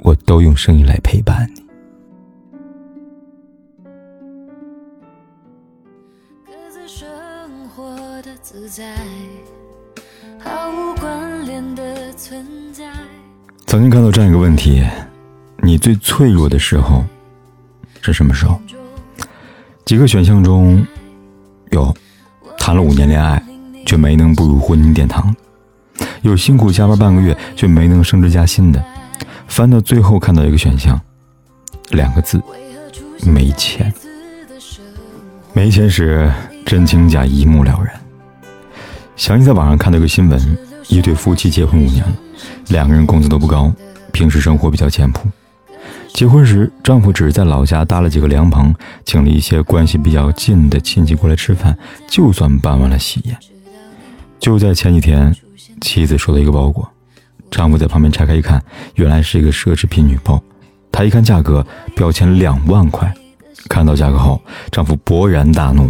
我都用声音来陪伴你。曾经看到这样一个问题：你最脆弱的时候是什么时候？几个选项中有谈了五年恋爱却没能步入婚姻殿堂，有辛苦加班半个月却没能升职加薪的。翻到最后看到一个选项，两个字：没钱。没钱时真情假一目了然。想起在网上看到一个新闻，一对夫妻结婚五年了。两个人工资都不高，平时生活比较简朴。结婚时，丈夫只是在老家搭了几个凉棚，请了一些关系比较近的亲戚过来吃饭，就算办完了喜宴。就在前几天，妻子收到一个包裹，丈夫在旁边拆开一看，原来是一个奢侈品女包。他一看价格，标签两万块。看到价格后，丈夫勃然大怒。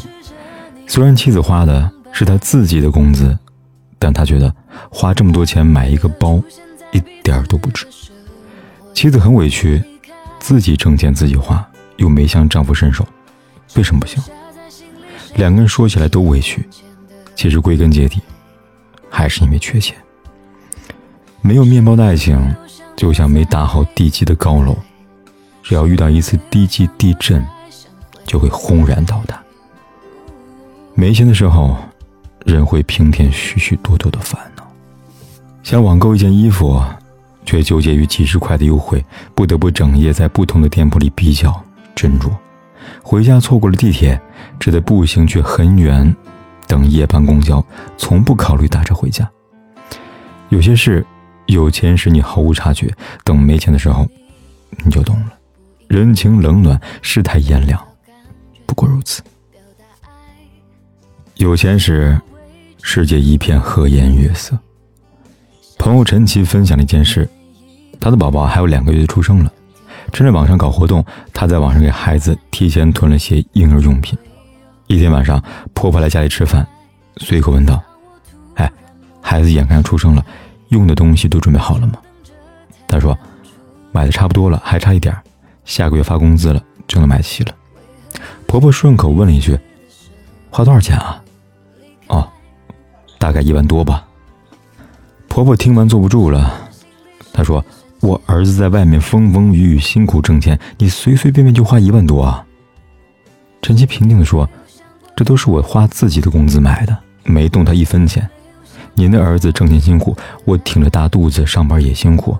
虽然妻子花的是他自己的工资。但他觉得花这么多钱买一个包，一点都不值。妻子很委屈，自己挣钱自己花，又没向丈夫伸手，为什么不行？两个人说起来都委屈，其实归根结底，还是因为缺钱。没有面包的爱情，就像没打好地基的高楼，只要遇到一次低级地震，就会轰然倒塌。没钱的时候。人会平添许许多多的烦恼，想网购一件衣服，却纠结于几十块的优惠，不得不整夜在不同的店铺里比较斟酌。回家错过了地铁，只得步行去很远，等夜班公交，从不考虑打车回家。有些事，有钱时你毫无察觉，等没钱的时候，你就懂了。人情冷暖，世态炎凉，不过如此。有钱时。世界一片和颜悦色。朋友陈奇分享了一件事：他的宝宝还有两个月就出生了，趁着网上搞活动，他在网上给孩子提前囤了些婴儿用品。一天晚上，婆婆来家里吃饭，随口问道：“哎，孩子眼看要出生了，用的东西都准备好了吗？”他说：“买的差不多了，还差一点下个月发工资了就能买齐了。”婆婆顺口问了一句：“花多少钱啊？”哦大概一万多吧。婆婆听完坐不住了，她说：“我儿子在外面风风雨雨辛苦挣钱，你随随便便就花一万多啊？”陈七平静地说：“这都是我花自己的工资买的，没动他一分钱。您的儿子挣钱辛苦，我挺着大肚子上班也辛苦。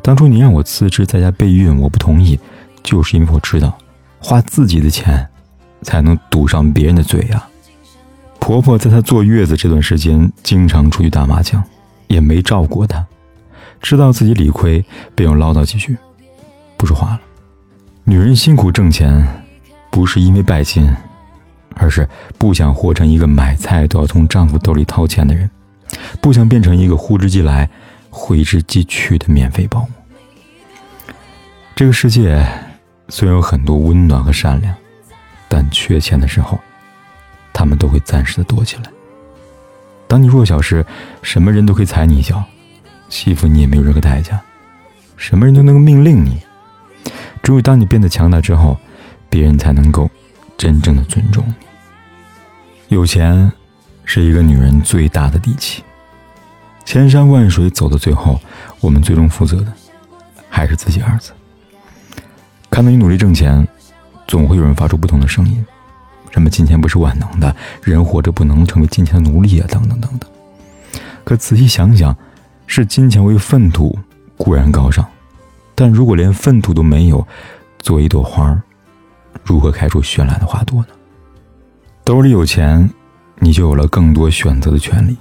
当初您让我辞职在家备孕，我不同意，就是因为我知道，花自己的钱，才能堵上别人的嘴呀。”婆婆在她坐月子这段时间，经常出去打麻将，也没照顾她。知道自己理亏，便又唠叨几句，不说话了。女人辛苦挣钱，不是因为拜金，而是不想活成一个买菜都要从丈夫兜里掏钱的人，不想变成一个呼之即来、挥之即去的免费保姆。这个世界虽然有很多温暖和善良，但缺钱的时候。他们都会暂时的躲起来。当你弱小时，什么人都可以踩你一脚，欺负你也没有任何代价，什么人都能够命令你。只有当你变得强大之后，别人才能够真正的尊重你。有钱是一个女人最大的底气。千山万水走到最后，我们最终负责的还是自己儿子。看到你努力挣钱，总会有人发出不同的声音。什么金钱不是万能的，人活着不能成为金钱的奴隶啊，等等等等。可仔细想想，视金钱为粪土固然高尚，但如果连粪土都没有，做一朵花如何开出绚烂的花朵呢？兜里有钱，你就有了更多选择的权利。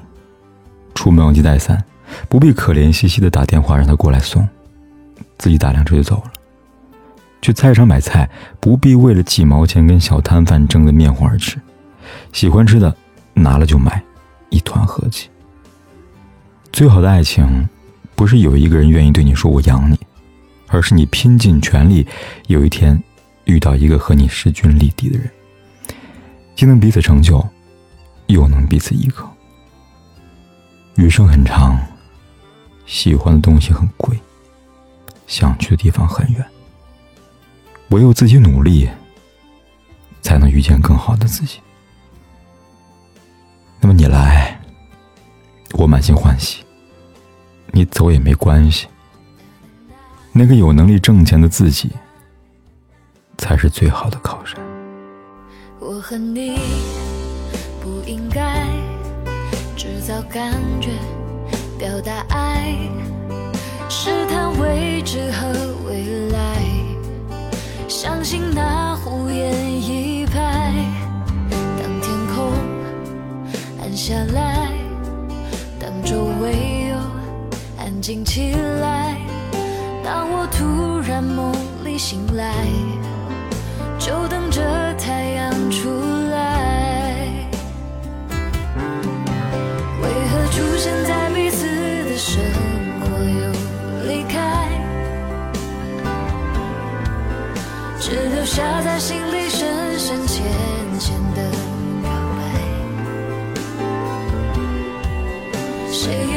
出门忘记带伞，不必可怜兮兮的打电话让他过来送，自己打辆车就走了。去菜市场买菜，不必为了几毛钱跟小摊贩争得面红耳赤。喜欢吃的，拿了就买，一团和气。最好的爱情，不是有一个人愿意对你说“我养你”，而是你拼尽全力，有一天遇到一个和你势均力敌的人，既能彼此成就，又能彼此依靠。余生很长，喜欢的东西很贵，想去的地方很远。唯有自己努力，才能遇见更好的自己。那么你来，我满心欢喜；你走也没关系。那个有能力挣钱的自己，才是最好的靠山。我和你不应该制造感觉，表达爱，试探未知和未来。相信那胡言一拍，当天空暗下来，当周围又安静起来，当我突然梦里醒来，就等着太阳 She